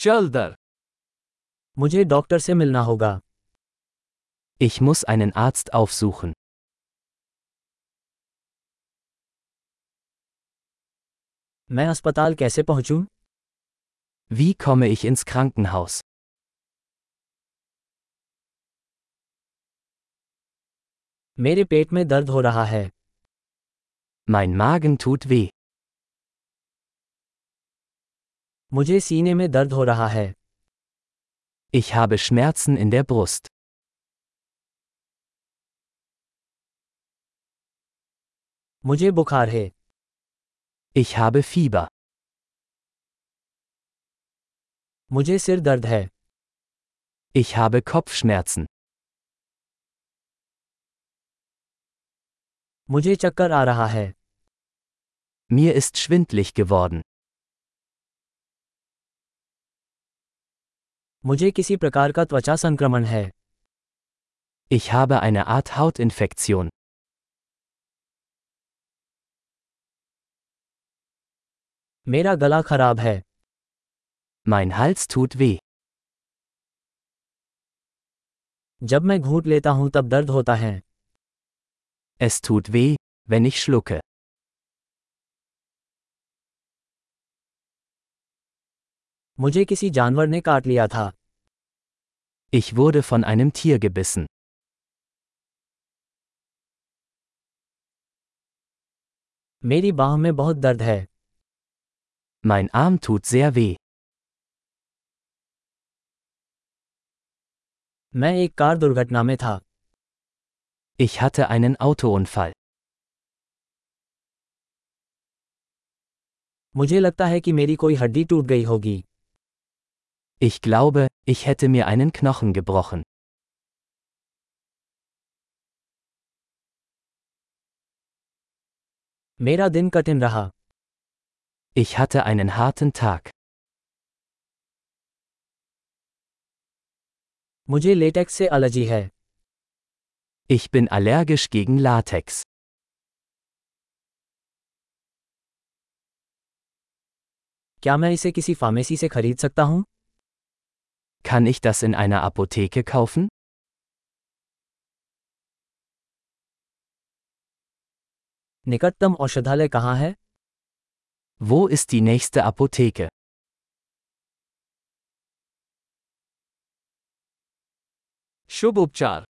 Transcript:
चल दर मुझे डॉक्टर से मिलना होगा Ich muss einen Arzt aufsuchen. मैं अस्पताल कैसे पहुंचूं? Wie komme ich ins Krankenhaus? मेरे पेट में दर्द हो रहा है Mein Magen tut weh. मुझे सीने में दर्द हो रहा है Ich habe Schmerzen in der Brust. मुझे बुखार है Ich habe Fieber. मुझे सिर दर्द है Ich habe Kopfschmerzen. मुझे चक्कर आ रहा है Mir ist schwindlig geworden. मुझे किसी प्रकार का त्वचा संक्रमण है Ich habe eine Art Hautinfektion. मेरा गला खराब है Mein Hals tut weh. जब मैं घूंट लेता हूँ तब दर्द होता है Es tut weh, wenn ich schlucke. मुझे किसी जानवर ने काट लिया था Ich wurde von einem Tier gebissen. मेरी बाह में बहुत दर्द है Mein Arm tut sehr weh. मैं एक कार दुर्घटना में था Ich hatte einen Autounfall. मुझे लगता है कि मेरी कोई हड्डी टूट गई होगी Ich glaube, ich hätte mir einen Knochen gebrochen. मेरा दिन कठिन रहा Ich hatte einen harten Tag. मुझे लेटेक्स से एलर्जी है Ich bin allergisch gegen Latex. क्या मैं इसे किसी फार्मेसी से खरीद सकता हूँ Kann ich das in einer Apotheke kaufen? निकटतम औषधालय कहाँ है Wo ist die nächste Apotheke? शुभ उपचार